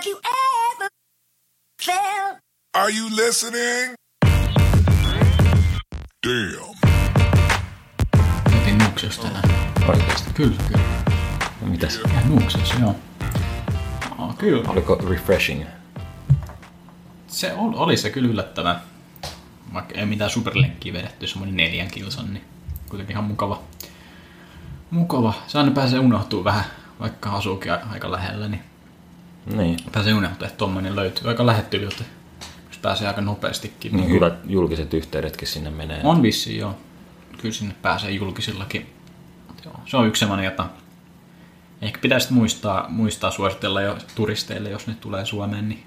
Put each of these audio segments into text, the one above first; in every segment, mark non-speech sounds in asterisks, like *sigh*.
Have you ever felt? Are you listening? Damn. Otin Nuuksios tänään. Oikeasti. Kyllä, kyllä. No, mitäs? Ja Nuuksios, joo. Oh, kyllä. Oliko refreshing? Se oli, oli se kyllä yllättävän. Vaikka ei mitään superlenkkiä vedetty, semmoinen neljän kilsan, niin kuitenkin ihan mukava. Mukava. Se aina pääsee unohtuu vähän, vaikka asuukin a- aika lähellä, niin Niin. pääsee unohtuu, että tommonen löytyy aika lähettyviltä. Jos pääsee aika nopeastikin. Niin hyvät julkiset yhteydetkin sinne menee. On vissi, joo. Kyllä sinne pääsee julkisillakin. Joo, se on yksi semmoinen, jota ehkä pitäisi muistaa, muistaa suositella jo turisteille, jos ne tulee Suomeen, niin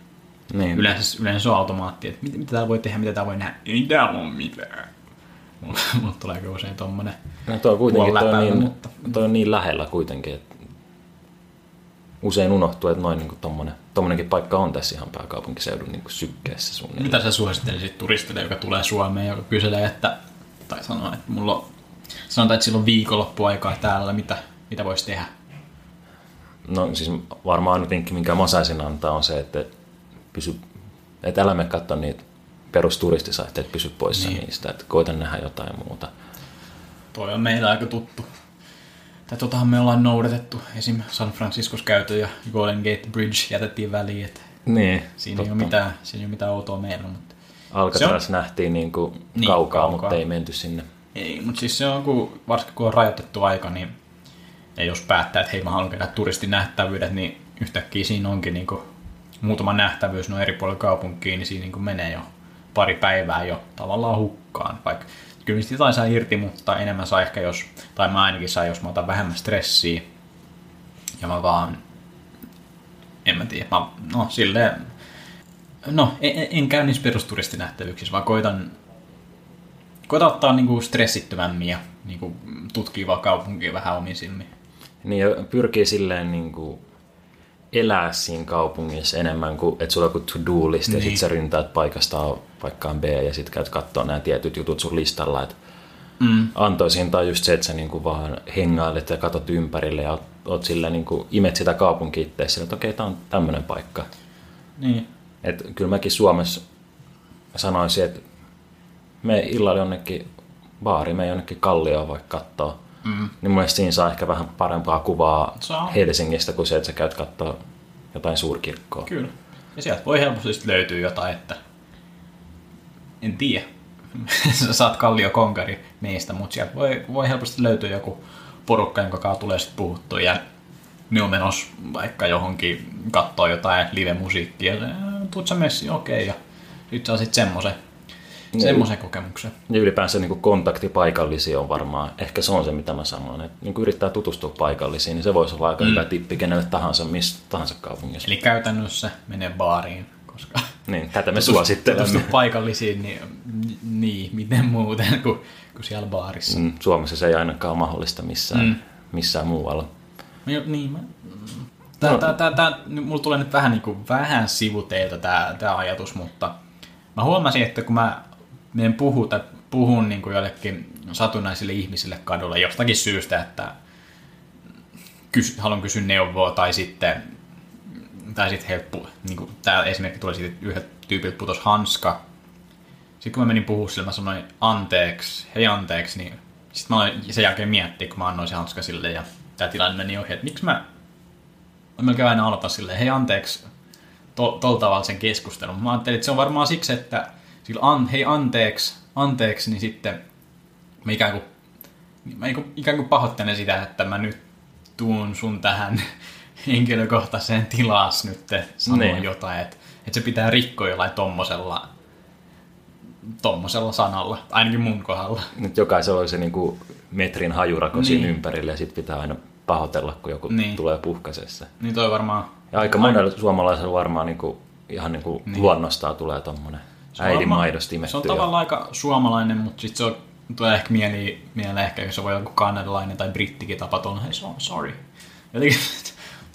Niin. yleensä, yleensä se on automaatti, että mitä, mitä täällä voi tehdä, mitä täällä voi nähdä. Ei täällä ole mitään. Mulla, *laughs* mulla tulee usein tommonen. No toi, on kuitenkin, toi, läpällä, niin, mutta- toi on niin lähellä kuitenkin, että usein unohtuu, että noin niin tommonen, tommonenkin paikka on tässä ihan pääkaupunkiseudun niin sykkeessä suunnilleen. Mitä sä suosittelisit turistille, joka tulee Suomeen, joka kyselee, että, tai sanoo, että mulla on, sanotaan, että sillä on viikonloppuaikaa täällä, mitä, mitä voisi tehdä? No siis varmaan vinkki, minkä mä saisin antaa, on se, että pysy, et älä me katso niitä perusturistisahteet, pysy poissa niin. niistä, että koita nähdä jotain muuta. Toi on meillä aika tuttu. Tai totahan me ollaan noudatettu. Esim. San Franciscos käyty ja Golden Gate Bridge jätettiin väliin. Et Niin, siinä, ei ole mitään, siinä ei ole mitään outoa meillä. Mutta Alcatraz nähtiin niin kuin Niin, niin, kaukaa, kaukaa. mutta ei menty sinne. ei, mutta siis se on, kun, varsinkin kun on rajoitettu aika, niin ja jos päättää, että hei mä haluan käydä turistin nähtävyydet, niin yhtäkkiä siinä onkin niin kuin, muutama nähtävyys no eri puolilla kaupunkiin, niin siinä niin kuin menee jo pari päivää jo tavallaan hukkaan. Vaikka kyllä niistä jotain saa irti, mutta enemmän saa ehkä jos, tai mä ainakin saa, jos mä otan vähemmän stressiä ja mä vaan, en mä tiedä, mä, no silleen, no en, en- en käy niissä perusturistinähtävyyksissä, vaan koitan, koitan ottaa niinku stressittömämmin ja niinku tutkii vaan kaupunkia vähän omin silmin. Niin ja pyrkii silleen niin kuin elää siinä kaupungissa enemmän kuin, että sulla on joku to-do-list niin. ja Niin. sit sä ryntäät paikasta paikkaan B ja sit käyt kattoo nämä tietyt jutut sun listalla. Et Mm. antoisinta on just se, että sä niin kuin vaan hengailet ja katot ympärille ja oot, oot sillä niin kuin, imet sitä kaupunkia itseäsi, että okei, tää on tämmöinen paikka. Niin. Et kyllä mäkin Suomessa sanoisin, että me illalla jonnekin baari, me jonnekin kallioon vaikka kattoo. Mm. Niin mun mielestä siinä saa ehkä vähän parempaa kuvaa Saa. Helsingistä kuin se, että sä käyt kattoo jotain suurkirkkoa. Kyllä. Ja sieltä voi helposti löytyä jotain, että en tiedä. *laughs* Sä saat kallio konkari meistä, mutta sieltä voi, voi helposti löytyä joku porukka, jonka kanssa tulee sitten puhuttua ja ne on menossa vaikka johonkin kattoo jotain live-musiikkia. Ja, Tuut sä messiin, okei. Ja sit saa sit semmoisen, semmoisen kokemuksen. Ja ylipäänsä niin kontakti paikallisiin on varmaan, ehkä se on se mitä mä sanon, että niin yrittää tutustua paikallisiin, niin se voisi olla aika mm. hyvä tippi kenelle tahansa, missä tahansa kaupungissa. Eli käytännössä menee baariin, koska Niin, tätä me tutustu suosittelemme. paikallisiin, niin, niin miten muuten kuin, kuin siellä baarissa. Mm, Suomessa se ei ainakaan ole mahdollista missään, Mm. missään muualla. Mä jo- Niin, mä... Tää, No. tää, tää, tää, nyt mulla tulee nyt vähän, niin kuin, vähän sivuteilta tämä tää ajatus, mutta mä huomasin, että kun mä menen puhua tai puhun niin kuin jollekin satunnaisille ihmisille kadulla jostakin syystä, että kysy, haluan kysyä neuvoa tai sitten tai sitten he, pu- niin kuin, tää esimerkki tuli siitä, että yhdeltä tyypiltä putos hanska. Sitten kun mä menin puhua sille, mä sanoin anteeksi, hei anteeksi, niin sitten mä aloin sen jälkeen miettiä, kun mä annoin sen hanska sille ja tämä tilanne meni ohi, että miksi mä, mä melkein aina aloitan silleen, hei anteeksi, to, tavalla sen keskustelun. Mä ajattelin, että se on varmaan siksi, että sillä an, hei anteeksi, anteeksi, niin sitten mä ikään kuin, mä ikään kuin pahoittelen sitä, että mä nyt tuun sun tähän henkilökohtaiseen tilaas nyt sanoa Niin. jotain, että, että se pitää rikkoa jollain tommosella, tommosella sanalla, ainakin mun kohdalla. Nyt jokaisella on se niin kuin metrin hajurako niin. siinä ympärillä ja sitten pitää aina pahoitella, kun joku Niin. tulee puhkasessa. Niin toi varmaan... Ja aika monella suomalaisella varmaan niin kuin, ihan niin kuin niin. luonnostaan tulee tommonen äidin maidosta. Se on tavallaan aika suomalainen, mutta sitten se on, tulee ehkä mieli, mieleen ehkä, jos se voi joku kanadalainen tai brittikin tapa tuolla, hei so, sorry. Jotenkin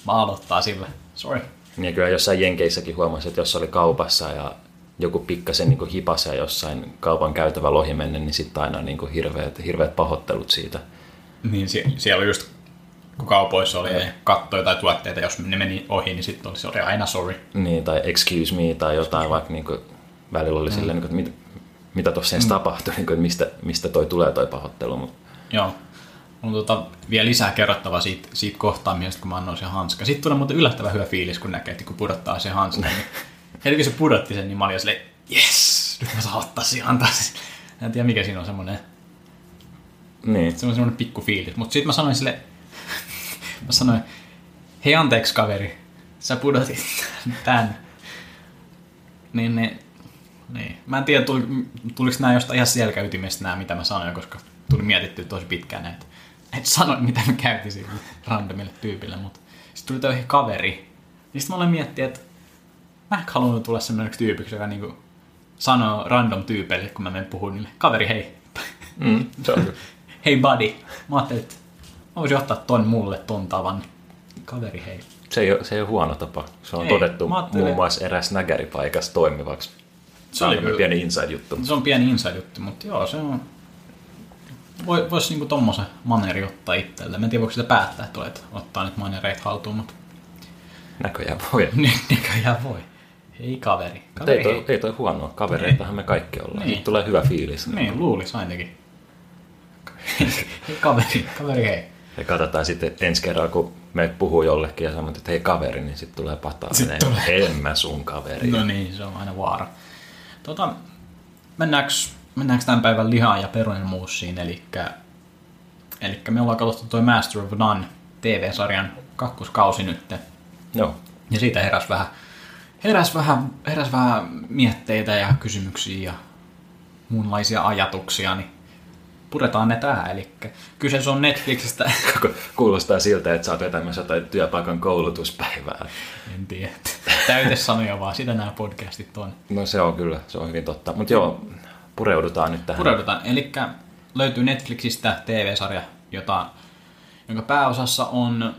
mä aloittaa sillä, sorry. Ja kyllä jossain Jenkeissäkin huomasi, että jos oli kaupassa ja joku pikkasen niin hipasee jossain kaupan käytävällä ohi menne, niin sitten aina niin kuin hirveät, hirveät pahoittelut siitä. Niin sie, siellä on just kun kaupoissa oli ja katsoi jotain tuotteita, jos ne meni ohi, niin sitten oli, se oli aina sorry. Niin, tai excuse me tai jotain, vaikka niin kuin, välillä oli silleen, niin kuin, että mit, mitä tuossa edes tapahtui, niin kuin, että mistä, mistä toi tulee toi pahoittelu. Mutta Joo. On tota, vielä lisää kerrottavaa siitä, siitä kohtaamisesta, kun mä annoin sen hanska. Sitten tulee muuten yllättävän hyvä fiilis, kun näkee, että kun pudottaa sen hanskan. niin *laughs* heti kun se pudotti sen, niin mä olin silleen, yes, nyt mä saan ottaa sen antaa sen. En tiedä, mikä siinä on semmoinen, niin, se on semmoinen pikku fiilis. Mutta sitten mä sanoin sille, *laughs* mä sanoin, hei anteeksi kaveri, sä pudotit *laughs* tän. Niin, niin, niin. Mä en tiedä, tuli, tuliko nämä jostain ihan selkäytimestä nämä, mitä mä sanoin, koska tuli mietittyä tosi pitkään, että et sano, mitä mä käytin sille randomille tyypille, mutta sitten tuli toi kaveri. Niin sitten mä olen miettinyt, että mä en halunnut tulla semmoiseksi tyypiksi, joka niinku sanoo random tyypeille, kun mä menen puhun niille, kaveri hei, mm, *laughs* hei buddy. Mä ajattelin, että mä voisin ottaa ton mulle ton tavan. Kaveri hei. Se ei, ole, se ei ole huono tapa. Se on Ei, todettu muun muassa eräs nägäripaikassa toimivaksi. Se oli on kyllä- pieni inside-juttu. Se on pieni inside juttu, mutta joo, se on... Voi, vois niinku tommosen maneri ottaa itselle. Mä en tiedä, voiko sitä päättää, että olet ottaa nyt manereita haltuun, mutta Näköjään voi. *laughs* nyt näköjään voi. Hei kaveri. Kaveri ei toi, ei toi huonoa. Kavereitahan me kaikki ollaan. Niin. Nyt tulee hyvä fiilis. Niin, luulis ainakin. hei *laughs* kaveri, kaveri hei. Ja katsotaan sitten ensi kerralla, kun me puhuu jollekin ja sanoo, että hei kaveri, niin sitten tulee pataa. Sitten Menee, En mä sun kaveri. No niin, se on aina vaara. Tota, mennäänkö, mennäänkö tämän päivän lihaan ja perunen muussiin, eli, eli me ollaan katsottu toi Master of None TV-sarjan kakkoskausi nyt. Joo. Ja siitä heräs vähän, heräs vähän, heräs vähän mietteitä ja kysymyksiä ja muunlaisia ajatuksia, niin puretaan ne tähän. Eli kyseessä on Netflixistä, Kuulostaa siltä, että sä oot vetämässä jotain työpaikan koulutuspäivää. en tiedä, täytesanoja vaan, sitä nämä podcastit on. No se on kyllä, se on hyvin totta. Mutta joo, pureudutaan nyt tähän. Pureudutaan. Eli löytyy Netflixistä TV-sarja, jota, jonka pääosassa on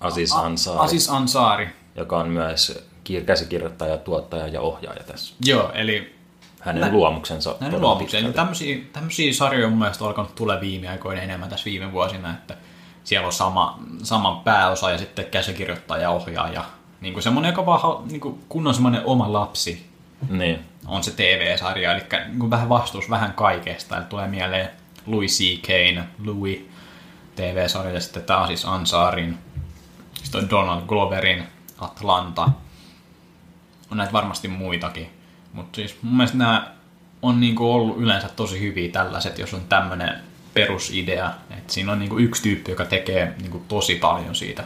Aziz Ansari, Aziz Ansari. joka on myös käsikirjoittaja, tuottaja ja ohjaaja tässä. Joo, eli Hänen Nä- luomuksensa. Eli pitkälti. tämmöisiä, tämmöisiä sarjoja on mun mielestä alkanut tulla viime aikoina enemmän tässä viime vuosina, että siellä on sama, sama pääosa ja sitten käsikirjoittaja ja ohjaaja. Niin kuin semmoinen, joka vaan niin kuin kunnon semmoinen oma lapsi Niin, on se TV-sarja, eli niin kuin vähän vastuus vähän kaikesta. Eli tulee mieleen Louis C. Kane, Louis TV-sarja ja sitten taas siis Ansarin, sitten on Donald Gloverin Atlanta. On näitä varmasti muitakin. Mutta siis mun mielestä nämä on niinku ollut yleensä tosi hyviä tällaiset, jos on tämmöinen perusidea. Että siinä on niinku yksi tyyppi, joka tekee niinku tosi paljon siitä.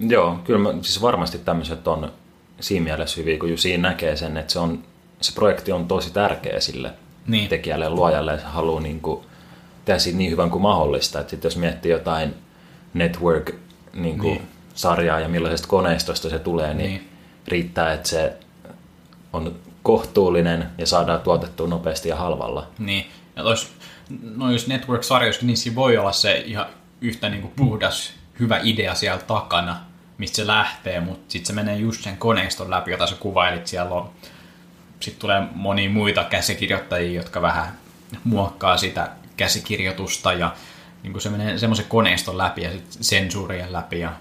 Joo, kyllä mä, siis varmasti tämmöiset on siinä mielessä hyviä, kun siinä näkee sen, että se, on, se projekti on tosi tärkeä sille Niin. tekijälle ja luojalle, ja se haluaa niin kuin, tehdä siitä niin hyvän kuin mahdollista. Että sit jos miettii jotain network niin kuin, Niin. sarjaa ja millaisesta koneistosta se tulee, niin, Niin. riittää, että se on kohtuullinen ja saadaan tuotettua nopeasti ja halvalla. Niin, ja tois, noissa network-sarjoissa, niin siinä voi olla se ihan yhtä niin kuin puhdas, hyvä idea siellä takana, mistä se lähtee, mutta sitten se menee just sen koneiston läpi, jota sä kuvailit. Siellä on, sitten tulee monia muita käsikirjoittajia, jotka vähän muokkaa sitä käsikirjoitusta ja niin kuin se menee semmoisen koneiston läpi ja sit sensuurien läpi ja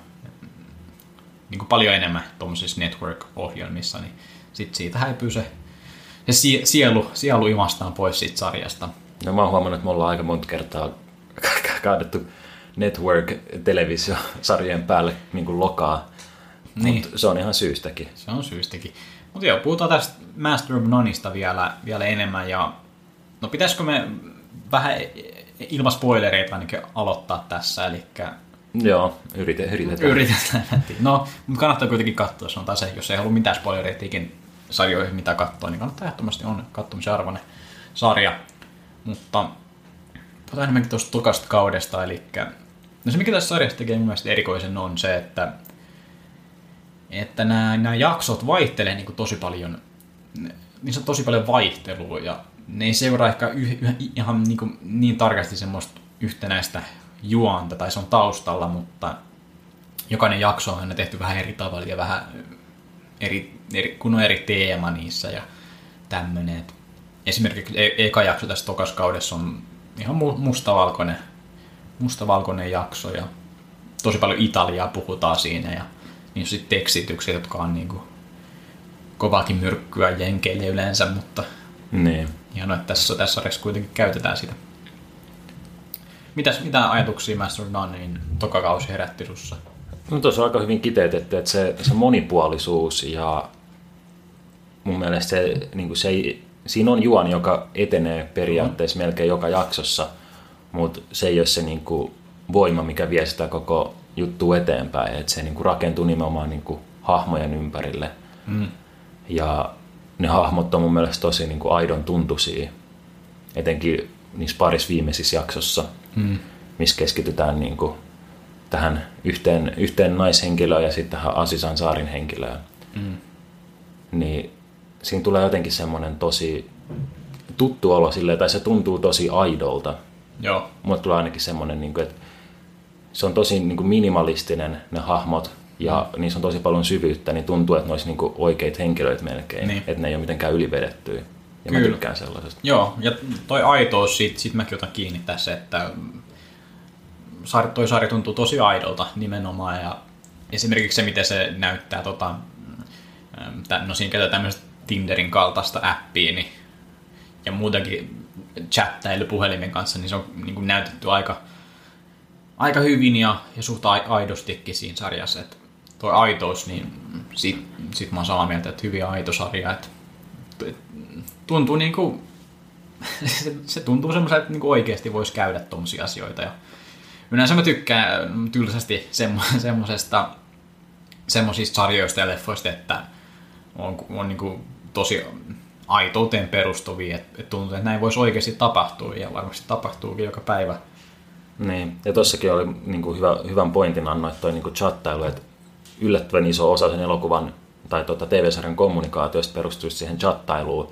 niin kuin paljon enemmän tuommoisissa network-ohjelmissa, niin sitten siitä häipyy se, se sie- sielu, sielu imastaan pois siitä sarjasta. No mä oon huomannut, että me ollaan aika monta kertaa kaadettu network-televisiosarjojen päälle niin kuin lokaa. Niin. Mut se on ihan syystäkin. Se on syystäkin. Mutta joo, puhutaan tästä Master of Noneista vielä, vielä enemmän. Ja, no pitäisikö me vähän ilman spoilereita ainakin aloittaa tässä, eli Joo, yrite, yritetään. yritetään. No, mutta kannattaa kuitenkin katsoa, sanotaan se, jos ei halua mitään spoilereita ikin sarjoihin mitä katsoa, niin kannattaa ehdottomasti on katsomisen arvoinen sarja. Mutta puhutaan enemmänkin tuosta tokasta kaudesta, eli no se mikä tässä sarjassa tekee mun mielestä erikoisen on se, että että nämä, nämä jaksot vaihtelee niin tosi paljon, niissä on tosi paljon vaihtelua ja ne ei seuraa ehkä yh, yh, ihan niin, kuin, niin tarkasti semmoista yhtenäistä juonta tai se on taustalla, mutta jokainen jakso on aina tehty vähän eri tavalla ja vähän eri, eri, kun on eri teema niissä ja tämmöinen. Esimerkiksi e- eka jakso tässä tokaskaudessa on ihan mu- mustavalkoinen, mustavalkoinen jakso ja tosi paljon Italiaa puhutaan siinä ja niin sitten tekstitykset, jotka on niin kuin kovaakin myrkkyä jenkeille yleensä, mutta Niin. hienoa, että tässä, tässä sarjassa kuitenkin käytetään sitä. Mitäs, mitä ajatuksia Master of Nonein tokakausi herätti sussa? No tuossa on aika hyvin kiteytetty, että se, se monipuolisuus ja mun mielestä se, niin kuin se ei, siinä on juoni, joka etenee periaatteessa melkein joka jaksossa, mutta se ei ole se niin kuin voima, mikä vie sitä koko juttu eteenpäin. Että se niin kuin rakentuu nimenomaan niin kuin hahmojen ympärille. Mm. Ja ne hahmot on mun mielestä tosi niin kuin aidon tuntuisia, etenkin niissä parissa viimeisissä jaksossa, Mm. missä keskitytään niin kuin tähän yhteen, yhteen naishenkilöön ja sitten tähän Asisan saarin henkilöön. Mm. Niin siinä tulee jotenkin semmoinen tosi tuttu olo silleen, tai se tuntuu tosi aidolta. Joo, Mulle tulee ainakin semmoinen, niin kuin, että se on tosi niin kuin minimalistinen ne hahmot, ja mm. niissä on tosi paljon syvyyttä, niin tuntuu, että ne olisi niin kuin oikeita henkilöitä melkein, Niin. että ne ei ole mitenkään ylivedettyä. Ja mä Kyllä. tykkään sellaisesta. Joo, ja toi aitous, siitä, siitä mäkin otan kiinni tässä, että toi sarja tuntuu tosi aidolta nimenomaan, ja esimerkiksi se, miten se näyttää, tota, no siinä käytetään tämmöistä Tinderin kaltaista appia, niin, ja muutenkin chattailu puhelimen kanssa, niin se on niin kuin näytetty aika, aika hyvin ja, ja suht ai- aidostikin siinä sarjassa, että toi aitous, niin sit, sit mä oon samaa mieltä, että hyvin aito sarja, että tuntuu niin kuin, *laughs* se, se tuntuu semmoiselta, että niin kuin oikeasti voisi käydä tuommoisia asioita. Ja yleensä mä tykkään tylsästi semmo, *laughs* semmoisesta, semmoisista sarjoista ja leffoista, että on, on niin kuin tosi aitouteen perustuvia, että, tuntuu, että näin voisi oikeasti tapahtua ja varmasti tapahtuukin joka päivä. Niin, ja tossakin oli niin kuin hyvä, hyvän pointin annoit toi niin kuin chattailu, että yllättävän iso osa sen elokuvan tai tuota TV-sarjan kommunikaatiosta perustuu just siihen chattailuun.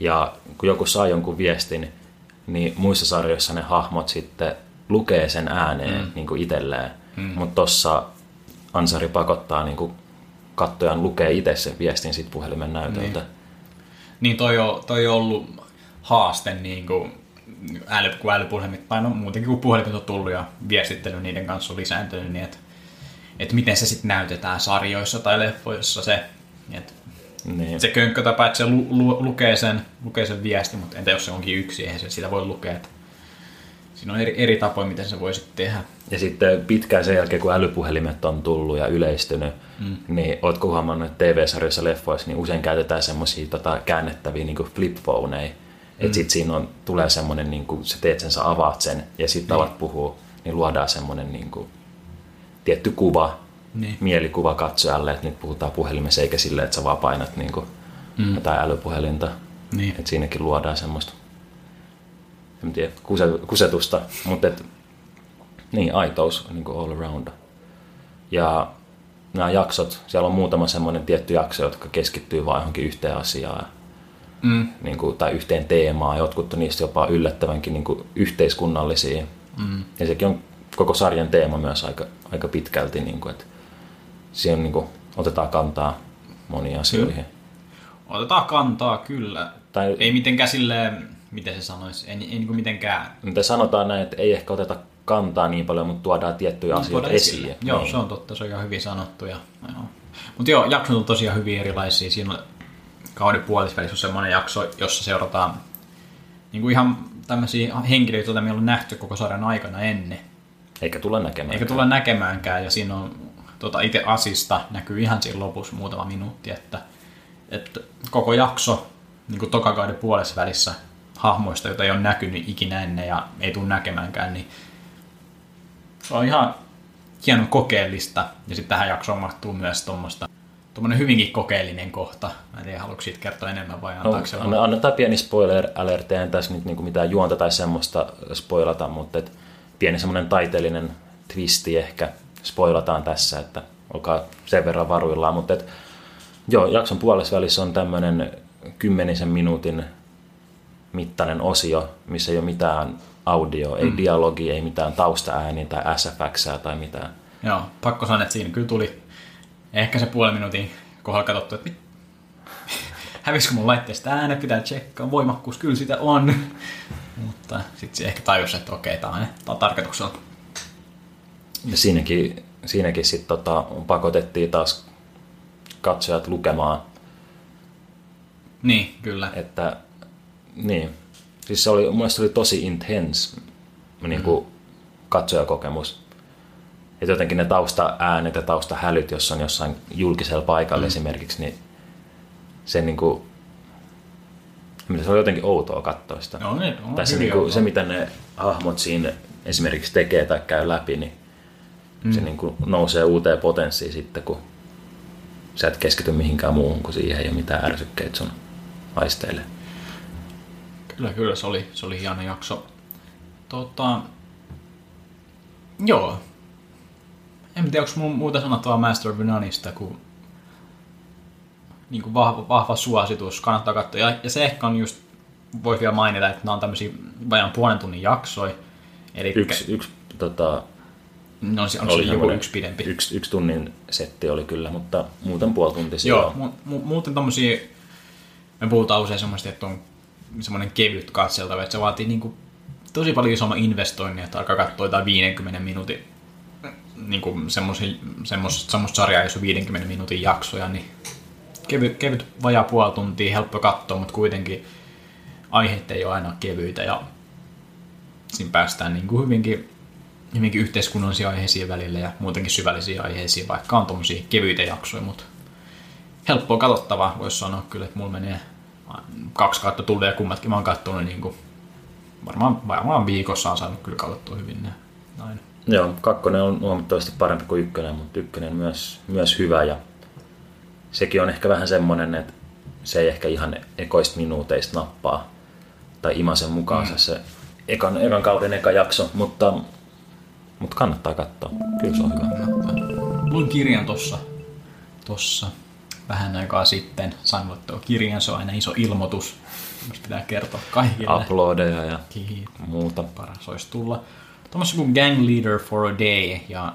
Ja kun joku saa jonkun viestin, niin muissa sarjoissa ne hahmot sitten lukee sen ääneen mm. niin kuin itselleen. Mm. Mutta tossa Ansari pakottaa niin kuin kattojan lukee itse sen viestin sit puhelimen näytöltä. Niin. Niin toi on, toi on ollut haaste niin kuin äly, kun älypuhelimit, tai no muutenkin kun puhelimet on tullut ja viestittely niiden kanssa on lisääntynyt, niin että et miten se sitten näytetään sarjoissa tai leffoissa se, että Niin. se könkkötapa, että se lu, lu, lukee, sen, lukee sen viesti, mutta entä jos se onkin yksi, eihän se sitä voi lukea. Että siinä on eri, eri tapoja, miten se voi sitten tehdä. Ja sitten pitkään sen jälkeen, kun älypuhelimet on tullut ja yleistynyt, mm. niin ootko huomannut, että TV-sarjoissa leffoissa niin usein käytetään semmoisia tota, käännettäviä niin flip-phoneja. Mm. Että sitten siinä on, tulee semmoinen, niin kuin, sä teet sen, sä avaat sen ja sitten alat puhua, niin luodaan semmoinen niin kuin, tietty kuva, Niin. mielikuva katsojalle, että nyt puhutaan puhelimessa eikä silleen, että sä vaan painat niin kuin, mm. jotain älypuhelinta. Niin. Että siinäkin luodaan semmoista, en tiedä, kuse- kusetusta, mutta et, niin, aitous niin kuin all around. Ja nämä jaksot, siellä on muutama semmoinen tietty jakso, jotka keskittyy vain johonkin yhteen asiaan Mm. niin kuin, tai yhteen teemaan. Jotkut on niistä jopa yllättävänkin niin kuin yhteiskunnallisia. Mm. Ja sekin on koko sarjan teema myös aika, aika pitkälti, niin kuin, että siihen niin kuin, otetaan kantaa moniin asioihin. Otetaan kantaa kyllä. Tai- Ei mitenkään silleen, miten se sanoisi, ei, ei niin kuin mitenkään Mitä sanotaan näin, että ei ehkä oteta kantaa niin paljon, mutta tuodaan tiettyjä asioita tuoda esille. esiin. Joo, Niin. se on totta, se on ihan hyvin sanottu. Ja, joo. Mutta joo, jaksot on tosiaan hyvin erilaisia. Siinä on kauden puolisvälissä on semmoinen jakso, jossa seurataan niin kuin ihan tämmöisiä henkilöitä, joita meillä on nähty koko sarjan aikana ennen. Eikä tulla näkemään. Eikä tulla näkemäänkään, ja siinä on tota, itse Asista näkyy ihan siinä lopussa muutama minuutti, että, että koko jakso niin kuin tokakauden puolessa välissä hahmoista, joita ei ole näkynyt ikinä ennen ja ei tule näkemäänkään, niin se on ihan hieno kokeellista. Ja sitten tähän jaksoon mahtuu myös tuommoista tuommoinen hyvinkin kokeellinen kohta. Mä en tiedä, haluatko siitä kertoa enemmän vai No, antaako se anne- annetaan pieni spoiler alert, en tässä nyt niinku mitään juonta tai semmoista spoilata, mutta et pieni semmoinen taiteellinen twisti ehkä spoilataan tässä, että olkaa sen verran varuillaan, mutta et, joo, jakson puolessa välissä on tämmöinen kymmenisen minuutin mittainen osio, missä ei ole mitään audio, ei mm. dialogi, ei mitään taustaääniä tai SFX tai mitään. Joo, pakko sanoa, että siinä kyllä tuli ehkä se puoli minuutin kohdalla katsottu, että mit... *laughs* hävisikö mun laitteesta äänet, pitää tsekkaa, voimakkuus, kyllä sitä on. *laughs* Mutta sitten se ehkä tajusi, että okei, tämä on, tää on tarkoituksella. Ja siinäkin, siinäkin sitten tota, pakotettiin taas katsojat lukemaan, Niin, kyllä. että niin. Siis se oli, mun mielestä se oli tosi intense niin kuin katsojakokemus. Että jotenkin ne taustaäänet ja taustahälyt, jos on jossain julkisella paikalla mm. esimerkiksi, niin se niin kuin, se oli jotenkin outoa katsoa sitä. No, niin, on tai se, niin kuin, se, mitä ne hahmot siinä esimerkiksi tekee tai käy läpi, niin mm. se niin kuin nousee uuteen potenssiin sitten, kun sä et keskity mihinkään muuhun kuin siihen ja mitään ärsykkeitä sun aisteille. Kyllä, kyllä, se oli, se oli hieno jakso. Tota, joo. En tiedä, onko mun muuta sanottavaa Master of Noneista, kuin, niin kuin vahva, vahva suositus, kannattaa katsoa. Ja, ja se ehkä on just, voi vielä mainita, että nämä on tämmöisiä vajaan puolen tunnin jaksoja. Eli Yksi, yksi tota, no, se- on se oli joku semmoinen yksi pidempi. Yksi, yksi tunnin setti oli kyllä, mutta muuten puolituntisia. Joo, mu- mu- muuten tommosia, me puhutaan usein semmoista, että on semmoinen kevyt katseltava, että se vaatii niinku tosi paljon isomman investoinnin, että alkaa katsoa jotain 50 minuutin niinku semmoista semmoista sarjaa, jos on 50 minuutin jaksoja, niin kevyt, kevyt vajaa puoli tuntia, helppo katsoa, mutta kuitenkin aiheet ei ole aina kevyitä ja siinä päästään niin kuin hyvinkin, hyvinkin yhteiskunnallisia aiheisiin välillä ja muutenkin syvällisiin aiheisiin, vaikka on tommosia kevyitä jaksoja, mutta helppoa katsottavaa, voisi sanoa kyllä, että mulla menee kaksi kautta tulee ja kummatkin mä oon kattonut niin kuin, varmaan, varmaan viikossa on saanut kyllä katsottua hyvin ne. Näin. Joo, kakkonen on huomattavasti parempi kuin ykkönen, mutta ykkönen myös, myös hyvä ja sekin on ehkä vähän semmoinen, että se ei ehkä ihan ekoista minuuteista nappaa tai imasen mukaansa mm. se ekan, ekan kauden eka jakso, mutta, mutta kannattaa katsoa. Kyllä se on hyvä. Luin kirjan tossa, tossa vähän aikaa sitten. Sain luettua kirjan, se on aina iso ilmoitus. Jos pitää kertoa kaikille. Uploadeja ja Kiitos. muuta. paras olisi tulla. Tuommoista kuin Gang Leader for a Day, ja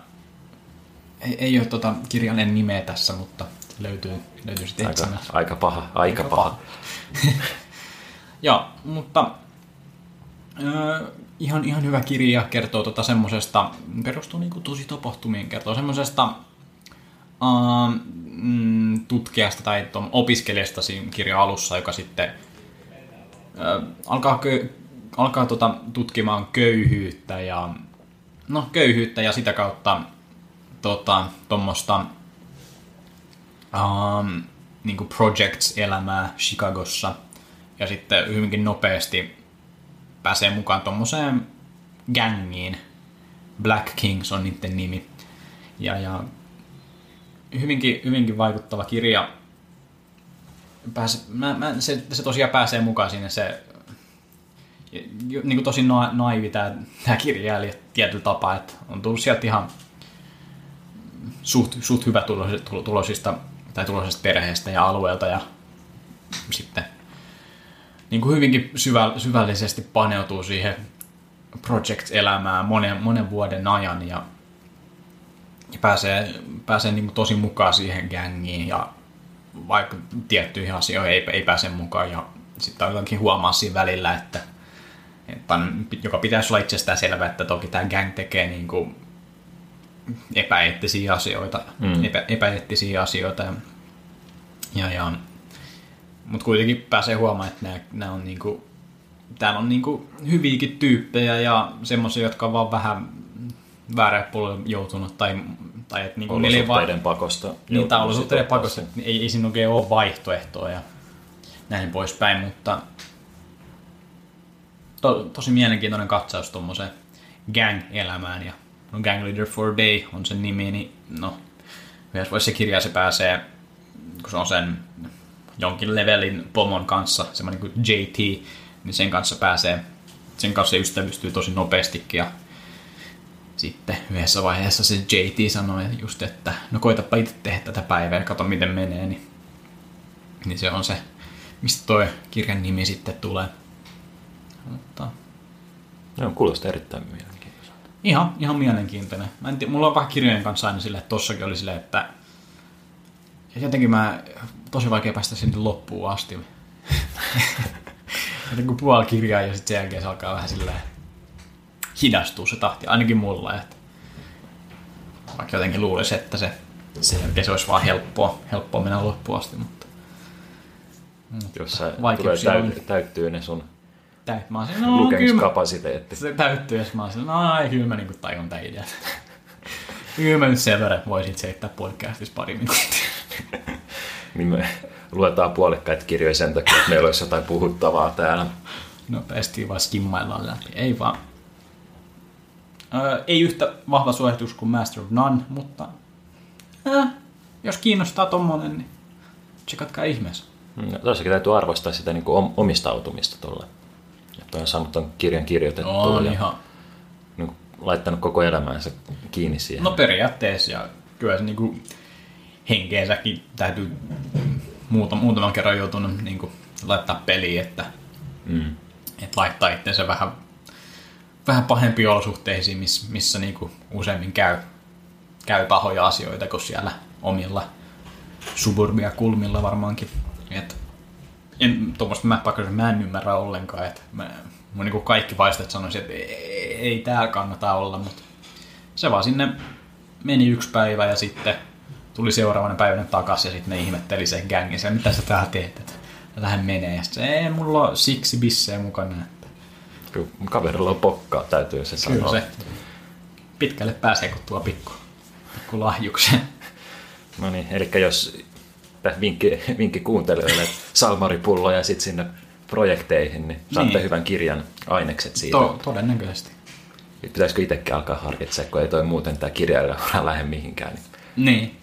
ei, ei ole tota kirjailijan nimeä tässä, mutta löytyy, löytyy sitten Aika, aika paha, aika paha. *laughs* Joo, mutta äh, ihan, ihan hyvä kirja kertoo tota semmosesta, perustuu niinku tosi tapahtumiin, kertoo semmosesta mm, tutkijasta tai opiskelijasta siinä kirjan alussa, joka sitten alkaa, kö, alkaa tota, tutkimaan köyhyyttä ja no köyhyyttä ja sitä kautta tota, tuommoista um, niin projects-elämää Chicagossa ja sitten hyvinkin nopeasti pääsee mukaan tuommoiseen gangiin. Black Kings on niiden nimi. Ja, ja hyvinkin, hyvinkin vaikuttava kirja. Pääse, mä, mä, se, se tosiaan pääsee mukaan sinne se niin kuin tosi na, naivi tämä, tämä kirjailija tietyllä tapaa, että on tullut sieltä ihan suht, suht hyvä tulosista tai tuloisesta perheestä ja alueelta ja sitten niin kuin hyvinkin syvä, syvällisesti paneutuu siihen project-elämään monen, monen vuoden ajan ja, ja pääsee, pääsee niin kuin tosi mukaan siihen gangiin ja vaikka tiettyihin asioihin ei, ei pääse mukaan ja sitten jotenkin huomaa siinä välillä, että, että on- joka pitäisi olla itsestään selvää, että toki tämä gang tekee niin kuin epäeettisiä asioita, mm. epä, epäeettisiä asioita ja, ja, ja mutta kuitenkin pääsee huomaamaan, että nämä, nämä on niinku, täällä on niinku hyviäkin tyyppejä ja semmoisia, jotka on vaan vähän väärälle puolelle joutunut tai, tai että ei vaan- Olosuhteiden pakosta. niin, tai olosuhteiden pakosta, että ei, ei siinä oikein ole vaihtoehtoa ja näin poispäin, mutta to, tosi mielenkiintoinen katsaus tuommoiseen gang-elämään ja no, Gang Leader for Day on sen nimi, niin no, yhdessä vaiheessa se kirja se pääsee, kun se on sen jonkin levelin pomon kanssa, semmoinen kuin JT, niin sen kanssa pääsee, sen kanssa se ystävystyy tosi nopeastikin ja sitten yhdessä vaiheessa se JT sanoi just, että no koitapa itse tehdä tätä päivää ja kato miten menee, niin, niin se on se, mistä toi kirjan nimi sitten tulee. Mutta Joo, kuulostaa erittäin mielenkiintoiselta. ihan, ihan mielenkiintoinen. Mä en tiedä, mulla on vähän kirjojen kanssa aina silleen, että tossakin oli silleen, että jotenkin mä tosi vaikea päästä sinne loppuun asti. *laughs* Joten kun puoli kirjaa ja sitten sen jälkeen se alkaa vähän silleen hidastua se tahti, ainakin mulla. Että Vaikka jotenkin luulisi, että se, sen jälkeen se olisi vaan helppoa, helppoa mennä loppuun asti, mutta Jos sä tulee täyt, täyttyy ne sun täy, mä siinä, no, lukemiskapasiteetti. se täyttyy, jos mä oon siinä, no ei, kyllä mä niinku tajun tämän idean. *laughs* kyllä mä nyt sen verran voisin seittää podcastissa pari minuuttia. *laughs* Niin me luetaan puolikkaita kirjoja sen takia, että meillä olisi jotain puhuttavaa täällä. Nopeasti vaan skimmaillaan läpi. Ei vaan. Öö, ei yhtä vahva suositus kuin Master of None, mutta äh, jos kiinnostaa tommonen, niin tsekatkaa ihmeessä. No, Tossakin täytyy arvostaa sitä niin kuin omistautumista tuolla. Että on saanut ton kirjan kirjoitettua On ja ihan, niin kuin, laittanut koko elämänsä kiinni siihen. no periaatteessa ja kyllä se niinku henkeensäkin täytyy muuta, muutaman kerran joutunut niinku laittaa peliin, että, Mm. että laittaa itsensä vähän, vähän pahempiin olosuhteisiin, miss, missä niinku useimmin käy, käy pahoja asioita kuin siellä omilla suburbia kulmilla varmaankin. Et, en, tuommoista mä, mä en ymmärrä ollenkaan, että mä, mun niinku kaikki vaistet sanoisi, että ei, ei tää kannata olla, mutta se vaan sinne meni yksi päivä ja sitten tuli seuraavana päivänä takaisin ja sitten ne ihmetteli sen gängin, mitä sä täällä teet, että lähden menee. Ja sitten ei, mulla on siksi bissejä mukana. Kyllä kaverilla on pokkaa, täytyy se kyllä sanoa. se pitkälle pääsee, kun tuo pikku, pikku lahjuksen. No niin, eli jos vinkki, vinkki kuuntelijoille, salmaripullo ja sitten sinne projekteihin, niin saatte Niin. hyvän kirjan ainekset siitä. To, todennäköisesti. Pitäisikö itsekin alkaa harkitsemaan, kun ei toi muuten tämä kirjailija lähde mihinkään, niin Niin.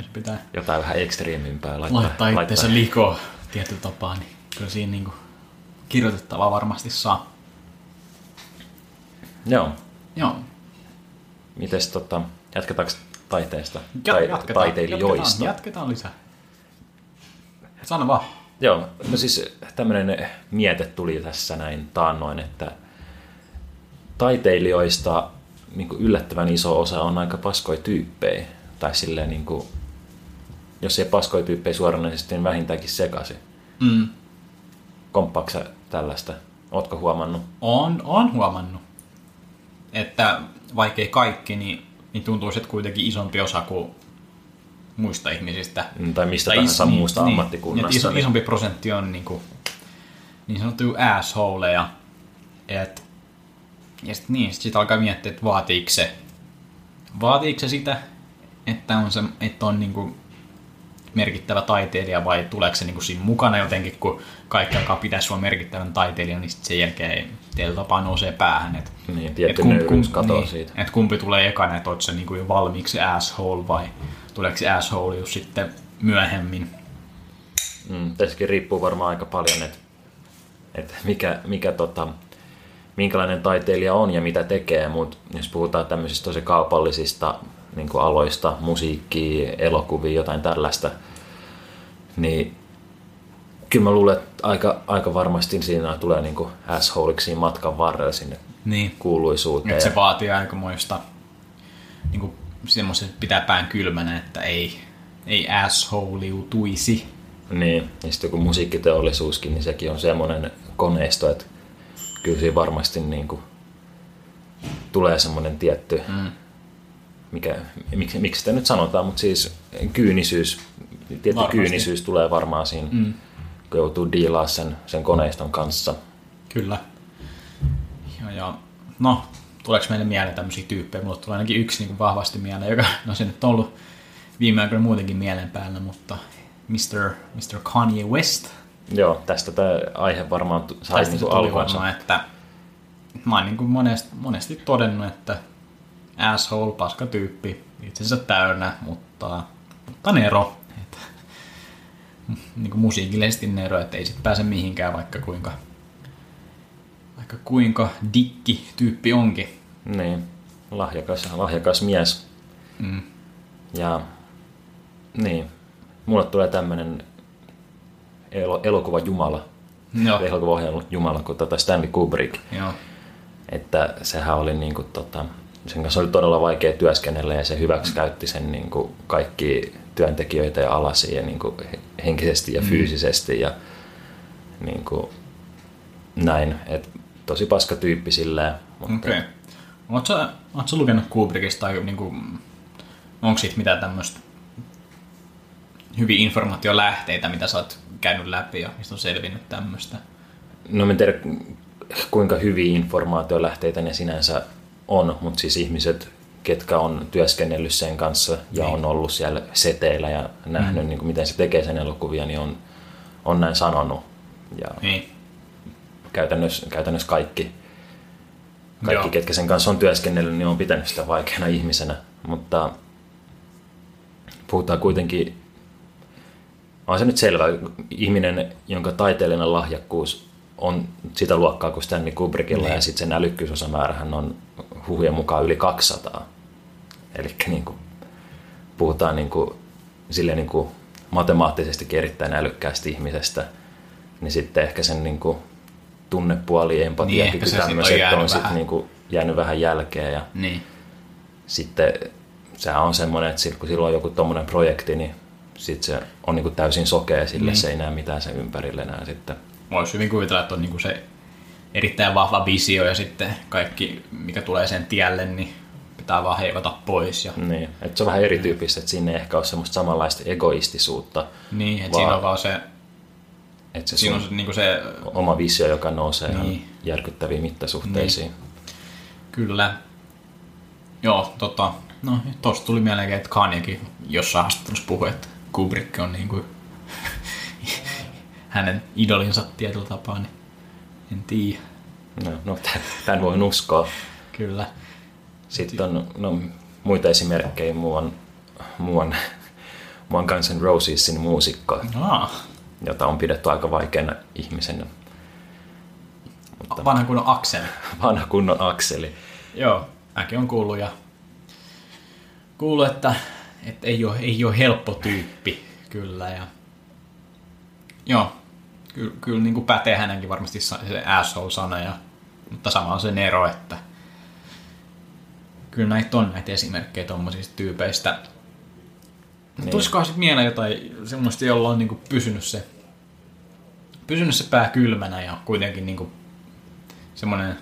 Se pitää jotain vähän ekstriimimpää laittaa. laittaa itseensä likoon tietyllä tapaa, niin kyllä siinä niinku kirjoitettavaa varmasti saa. Joo. Joo. Mites tota, jatketaanko taiteesta? Ja, tai jatketaan, taiteilijoista? Jatketaan, jatketaan lisää. Sano vaan. Joo, no siis tämmöinen miete tuli tässä näin taannoin, että taiteilijoista niin kuin yllättävän iso osa on aika paskoja tyyppejä. Tai silleen, niin kuin, jos ei paskoja tyyppejä suoranaisesti, niin vähintäänkin sekaisin. Mm. Komppaatko sä tällaista? Ootko huomannut? On, on huomannut, että vaikkei kaikki, niin, niin tuntuu, että kuitenkin isompi osa kuin muista ihmisistä. Mm, Tai mistä Tai tahansa is- muusta niin, ammattikunnasta. Niin, iso, niin- isompi prosentti on niin, kuin, niin sanottuja assholeja. Et, ja sitten niin, sit, sit alkaa miettiä, että vaatiiko se, vaatiiko se sitä, että on, se, että on niin kuin merkittävä taiteilija vai tuleeko se niin kuin siinä mukana jotenkin, kun kaikki alkaa pitää sua merkittävän taiteilijan, niin sitten sen jälkeen tietyllä tapaa nousee päähän. Et, Niin, tietty et kum- nöyryys katoaa niin, siitä. Et kumpi tulee ekana, että oot sä niinku jo valmiiksi asshole vai tuleeko se asshole just sitten myöhemmin. Mm, tässäkin riippuu varmaan aika paljon, että, että mikä, mikä tota, minkälainen taiteilija on ja mitä tekee, mutta jos puhutaan tämmöisistä tosi kaupallisista niin aloista, musiikkia, elokuvia, jotain tällaista, niin kyllä mä luulen, että aika, aika varmasti siinä tulee niin kuin assholeiksi matkan varrella sinne Niin. kuuluisuuteen. Nyt se vaatii aikamoista niinku semmoista, että pitää pään kylmänä, että ei, ei assholeiutuisi. Niin, ja sitten joku musiikkiteollisuuskin, niin sekin on semmoinen koneisto, että kyllä siinä varmasti niin kuin tulee semmoinen tietty, mm. mikä, miksi, miksi sitä nyt sanotaan, mutta siis kyynisyys, tietty Varmasti. kyynisyys tulee varmaan siinä, mm. Kun joutuu diilaa sen, sen koneiston kanssa. Kyllä. Ja, ja no, tuleeko meille mieleen tämmöisiä tyyppejä? Mulle tulee ainakin yksi niin kuin vahvasti mieleen, joka, no se nyt on ollut viime aikoina muutenkin mielen päällä, mutta Mr. Mr. Kanye West. Joo, tästä tämä aihe varmaan sai Tästä niin alkuunsa. varmaan, että mä oon niin kuin monesti, monesti todennut, että asshole, paska tyyppi, itsensä täynnä, mutta, mutta nero. Niin kuin musiikillisesti nero, että ei sit pääse mihinkään vaikka kuinka, vaikka kuinka dikki tyyppi onkin. Niin, lahjakas, lahjakas mies. Mm. Ja niin, mulle tulee tämmöinen elo, elokuva Jumala, Joo, elokuvaohjelma Jumala kuin tota Stanley Kubrick. joo. Että sehän oli niinku tota, sen kanssa oli todella vaikea työskennellä ja se hyväksikäytti sen niinku kaikki työntekijöitä ja alasia ja niinku he- henkisesti ja fyysisesti ja niinku näin. Et tosi paska tyyppi silleen, mutta Okei. Okay. Oletko, oletko lukenut Kubrickista tai niinku onko siitä mitään tämmöistä hyviä informaatiolähteitä, mitä sä oot käynyt läpi ja mistä on selvinnyt tämmöistä? No en tiedä kuinka hyviä informaatiolähteitä ne sinänsä on, mutta siis ihmiset, ketkä on työskennellyt sen kanssa ja Niin. on ollut siellä seteillä ja nähnyt, mm. niin kuin miten se tekee sen elokuvia, niin on, on näin sanonut. Ja Niin. käytännössä, käytännössä kaikki, kaikki Joo. ketkä sen kanssa on työskennellyt, niin on pitänyt sitä vaikeana ihmisenä. Mutta puhutaan kuitenkin, on se nyt selvä, ihminen, jonka taiteellinen lahjakkuus on sitä luokkaa kuin Stanley Kubrickilla Niin. ja sitten sen älykkyysosamäärähän on huhujen mukaan yli 200. Eli niin kuin, puhutaan niin kuin, sille niin kuin matemaattisesti erittäin älykkäästä ihmisestä, niin sitten ehkä sen niin kuin, tunnepuoli, Niin, empatiakyky, se niin, on tämmöiset jäänyt on sitten vähän. niin kuin, jäänyt vähän jälkeen ja Niin. sitten sehän on semmoinen, että kun silloin on joku tommonen projekti, niin sit se on niin kuin täysin sokea sille, Niin. se ei näe mitään sen ympärille enää sitten. Voisi hyvin kuvitella, että on niinku se erittäin vahva visio ja sitten kaikki, mikä tulee sen tielle, niin pitää vaan heivata pois. Ja, Niin, että se on vähän erityyppistä, että siinä ei ehkä ole semmoista samanlaista egoistisuutta, niin, että Vaan- siinä on vaan se, että se siinä on se, niinku se oma visio, joka nousee ihan Niin. järkyttäviin mittasuhteisiin. Kyllä. Joo, tota, no tosta tuli mieleen, että Kanyekin jossain haastattelussa puhui, että Kubrick on niin kuin *laughs* hänen idolinsa tietyllä tapaa, niin en tiedä. No, no tämän voin uskoa. Kyllä. Sitten on no, muita esimerkkejä. Muuan, muuan, muuan Guns N' Rosesin muusikko, Aa, jota on pidetty aika vaikeana ihmisenä. Mutta vanha kunnon Axel. *laughs* vanha kunnon Akseli. Joo, mäkin on kuullut ja kuullut, että, että ei, ole, ei ole helppo tyyppi kyllä. Ja... Joo, kyllä, kyllä niin kuin pätee hänenkin varmasti se asshole-sana, ja, mutta sama on se ero, että kyllä näitä on näitä esimerkkejä tuommoisista tyypeistä. Niin. Tulisikohan sitten mieleen jotain semmoista, jolla on niin kuin pysynyt se pysynyt se pää kylmänä ja kuitenkin niin kuin semmoinen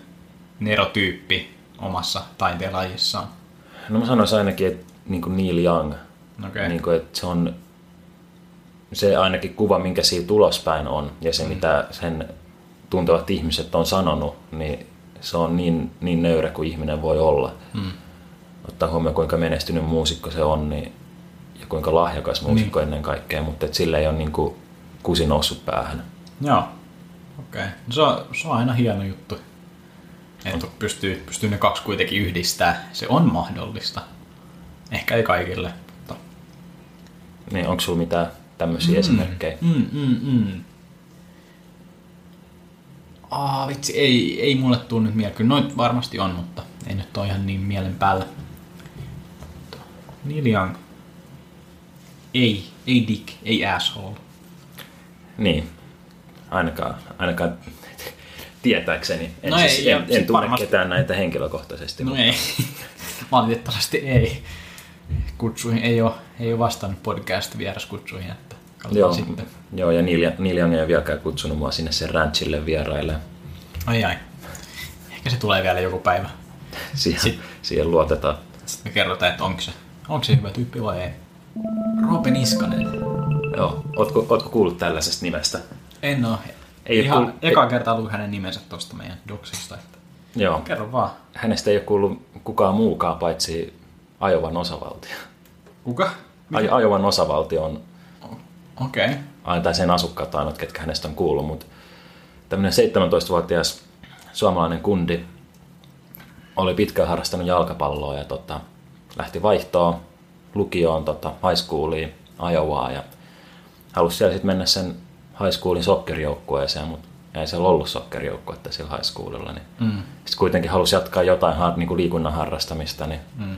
nerotyyppi omassa taiteenlajissaan. No mä sanoisin ainakin, että niin kuin Neil Young, Okei. niin kuin, että se on se ainakin kuva, minkä siitä ulospäin on, ja se, mm. mitä sen tuntevat ihmiset on sanonut, niin se on niin, niin nöyrä kuin ihminen voi olla. Mm. Ottaa huomioon, kuinka menestynyt muusikko se on, niin, ja kuinka lahjakas muusikko niin. ennen kaikkea, mutta et sillä ei ole niin kuin kusi noussut päähän. Joo. Okei. Okay. Se, on, se on aina hieno juttu. Että pystyy, pystyy ne kaksi kuitenkin yhdistää. Se on mahdollista. Ehkä ei kaikille, mutta... Niin onko sulla mitään tämmöisiä mm. esimerkkejä? Mm, mm, mm. Aa, vitsi, ei, ei mulle tuu nyt mieleen. Kyllä noit varmasti on, mutta ei nyt ole ihan niin mielen päällä. Neil Young. Ei, ei dick, ei asshole. Niin, ainakaan, ainakaan *laughs* tietääkseni. En, No ei, siis, ja en, en tunne varmasti- ketään näitä henkilökohtaisesti. No mutta- ei. *laughs* Valitettavasti ei. Kutsuihin ei ole, ei ole vastannut podcast vieraskutsuihin, että Joo, sitten. joo, ja Neil, Neil Young ei ole vieläkään kutsunut mua sinne sen ranchille vierailemaan. Ai ai. Ehkä se tulee vielä joku päivä. Siihen, Sit- siihen luotetaan. Sitten me kerrotaan, että onko se, onko se hyvä tyyppi vai ei. Roope Niskanen. Joo, ootko, ootko kuullut tällaisesta nimestä? En oo. Ei Ihan kuul- eka kertaa luin hänen nimensä tuosta meidän doksista. Että Joo, kerro vaan. hänestä ei ole kuullut kukaan muukaan paitsi Ajovan osavaltio. Kuka? Aj- Ajovan osavaltio on Okei. Okay. aina tai sen asukkaat ainoat, ketkä hänestä on kuullut, mutta tämmöinen 17-vuotias suomalainen kundi oli pitkään harrastanut jalkapalloa ja tota, lähti vaihtoon lukioon tota, high schooliin Ajovaan ja halusi siellä sitten mennä sen high schoolin sokkerijoukkueeseen, mutta ei siellä ollut sokkerijoukkuetta sillä high schoolilla. Niin Mm. sitten kuitenkin halusi jatkaa jotain niin kuin liikunnan harrastamista, niin Mm.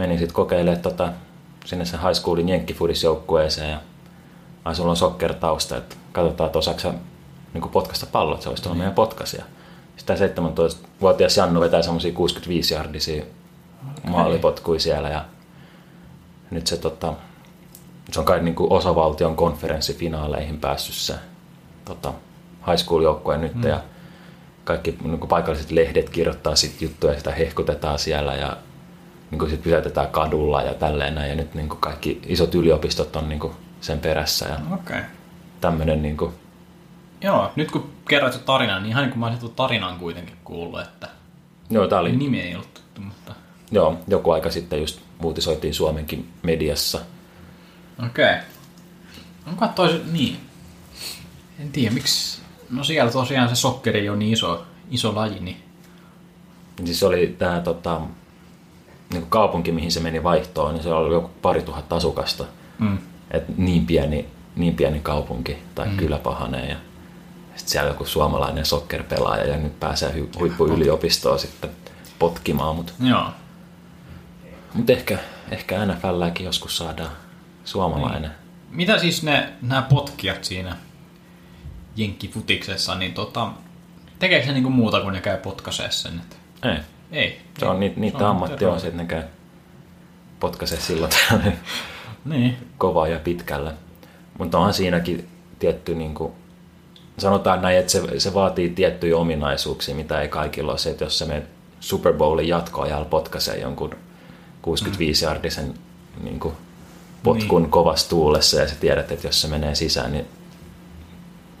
Meni sitten kokeilemaan tota, sinne sen high schoolin jenkkifudisjoukkueeseen ja ai sulla on soccer-tausta, että katsotaan, että osaako sä niin potkasta pallot, että se olisi tuolla meidän potkasia. Sitten tämä 17-vuotias Jannu vetää semmoisia 65-jardisia maalipotkuja siellä ja nyt se, tota, se on kai niin kuin osavaltion konferenssifinaaleihin päässyt se tota, high school joukkue nyt mm. ja kaikki niin kuin paikalliset lehdet kirjoittaa sit juttuja ja sitä hehkutetaan siellä ja niin kuin sit pysäytetään kadulla ja tälleen näin. Ja nyt niin kuin kaikki isot yliopistot on niin kuin sen perässä ja. Okay. tämmöinen niin kuin, Joo, nyt kun kerroit sen tarinan, niin ihan niin kuin mä olisin tarinan kuitenkin kuullut, että joo, tää oli, nimi ei ollut tuttu, mutta... joo, joku aika sitten just uutisoitiin Suomenkin mediassa. Okei. Okay. Onko toisi... Niin. En tiedä, miksi... No siellä tosiaan se sokkeri on niin iso, iso laji, niin... Siis se oli tämä tota, niin kuin kaupunki, mihin se meni vaihtoon, niin se oli joku pari tuhatta asukasta. Mm. Et niin, pieni, niin pieni kaupunki tai mm. kylä pahanee. Ja sitten siellä joku suomalainen sokkerpelaaja ja nyt pääsee hu- huippuyliopistoon sitten potkimaan. Mutta Joo. mut ehkä, ehkä NFLäkin joskus saadaan suomalainen. Mitä siis ne, nämä potkijat siinä jenkkifutiksessa, niin tota, tekeekö se niinku muuta kuin ne käy potkaisee sen? Että Ei. Ei. Se on, ni, Se niitä ammatti on se, että ne käy potkaisee silloin tällainen *laughs* Niin. kovaa ja pitkällä. Mutta onhan siinäkin tietty, niin kuin, sanotaan näin, että se, se vaatii tiettyjä ominaisuuksia, mitä ei kaikilla ole. Se, että jos se menet Super Bowlin jatkoajalla potkaisee jonkun 65-jardisen niin kuin, potkun niin. kovassa tuulessa ja sä tiedät, että jos se menee sisään, niin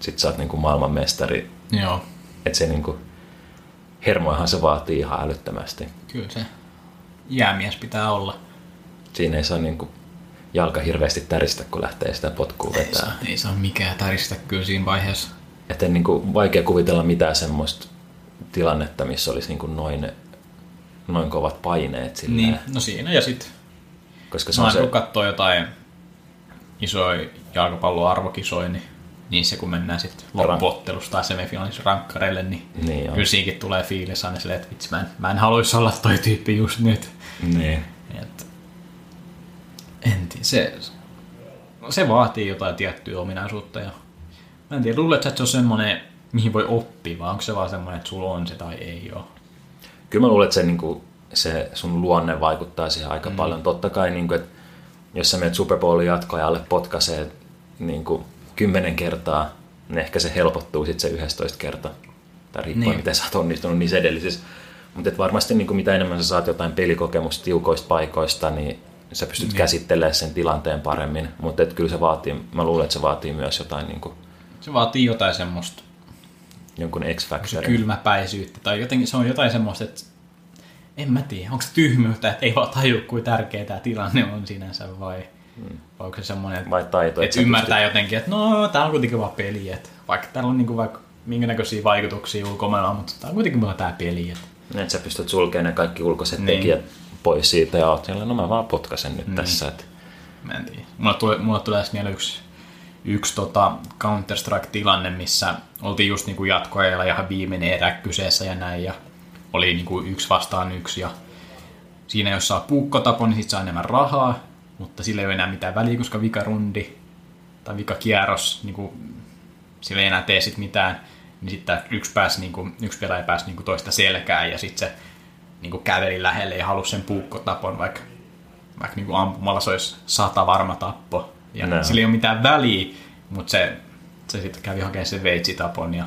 sit sä oot niin kuin maailmanmestari. Joo. Että se niin kuin, hermoihan se vaatii ihan älyttömästi. Kyllä se jäämies pitää olla. Siinä ei saa niin kuin, jalka hirveästi täristä, kun lähtee sitä potkua Ei vetää. saa, ei saa mikään täristä kyllä siinä vaiheessa. Että niin kuin, vaikea kuvitella mitään semmoista tilannetta, missä olisi niin kuin noin, noin kovat paineet silleen. Niin, no siinä ja sitten Koska se on se, kun katsoo jotain isoja jalkapallon arvokisoja, niin niissä kun mennään sitten loppuottelusta tai semifinaalissa rankkareille, niin, Niin on. kyllä siinäkin tulee fiilis aina silleen, että vitsi, mä en, mä en haluaisi olla toi tyyppi just nyt. niin. Et, en tiedä, se, se vaatii jotain tiettyä ominaisuutta. Ja, mä en tiedä, luuletko, että se on semmoinen, mihin voi oppia, vai onko se vaan semmoinen, että sulla on se tai ei ole? Kyllä mä luulen, että se, niin kuin, se sun luonne vaikuttaa siihen aika mm. paljon. Totta kai, niin kuin, että jos sä menet Super Bowlin jatkoajalle potkaisee niin kuin, kymmenen kertaa, niin ehkä se helpottuu sitten se 11 kertaa. Tai riippuen, Niin. miten sä oot onnistunut niissä edellisissä. Mutta varmasti niin mitä enemmän sä saat jotain pelikokemusta tiukoista paikoista, niin sä pystyt Niin. käsittelemään sen tilanteen paremmin. Mutta kyllä se vaatii, mä luulen, että se vaatii myös jotain niin kuin, Se vaatii jotain semmoista jonkun se X-Factorin. kylmäpäisyyttä tai jotenkin se on jotain semmoista, että en mä tiedä, onko se tyhmyyttä, että ei vaan taju, kuin tärkeä tämä tilanne on sinänsä vai, vai onko se semmoinen, Vai taito, että sä ymmärtää jotenkin, että no tää on kuitenkin vaan peli, että vaikka täällä on niinku vaikka minkä näköisiä vaikutuksia ulkomailla, mutta tää on kuitenkin vaan tää peli, että Niin, että sä pystyt sulkemaan ne kaikki ulkoiset Niin. tekijät pois siitä ja oot no mä vaan potkasen nyt Niin. tässä. Että, Mä en tiedä. Mulla tulee, mulla tulee mieleen yksi, yksi tota Counter-Strike-tilanne, missä oltiin just niinku jatkoajalla ja ihan viimeinen erä kyseessä ja näin. Ja oli niinku yksi vastaan yksi. Ja siinä jos saa puukkotapon, niin sit saa enemmän rahaa. Mutta sillä ei ole enää mitään väliä, koska vika rundi tai vika kierros, niinku, sillä ei enää tee sit mitään. Niin sitten yksi, pääsi, niinku, yksi pelaaja pääsi niinku toista selkään ja sitten se niinku käveli lähelle ja halusi sen puukkotapon, vaikka vaikka niin ampumalla se olisi sata varma tappo. Ja No. sillä ei ole mitään väliä, mutta se, se sitten kävi hakemaan sen veitsitapon ja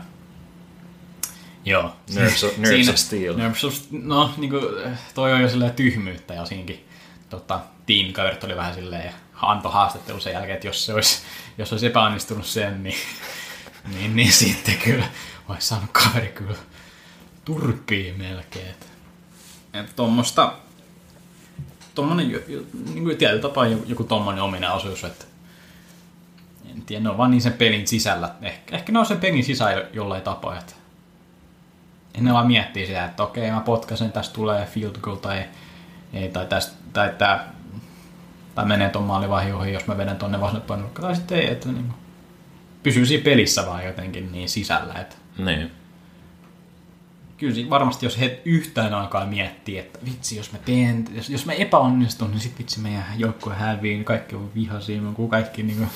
Joo. Nerves of- Nerves of Steel. Nerves of, no, niin kuin, toi on jo tyhmyyttä ja siinkin tota, tiimikaverit oli vähän silleen ja antoi haastattelu sen jälkeen, että jos se olisi, jos olisi epäonnistunut sen, niin, niin, niin sitten kyllä olisi saanut kaveri kyllä turpiin melkein. Että, että tuommoista jo- niin kuin tietyllä tapaa joku, tommonen ominaisuus, että en tiedä, ne on vaan niin sen pelin sisällä. Ehkä, ehkä ne on sen pelin sisällä jollain tapaa, että en ne vaan miettii sitä, että okei, mä potkasen, tästä tulee field goal tai, ei, tai, tästä, tai, tää, tai menee maalivahin ohi, jos mä vedän tonne vasempaan nurkkaan, tai sitten ei, että niin kuin, pysyy siinä pelissä vaan jotenkin niin sisällä, että niin. kyllä varmasti jos he yhtään alkaa miettiä, että vitsi, jos mä teen, jos, jos mä epäonnistun, niin sit vitsi meidän joukkue hävii, niin kaikki on vihaisia, kun kaikki niin kuin,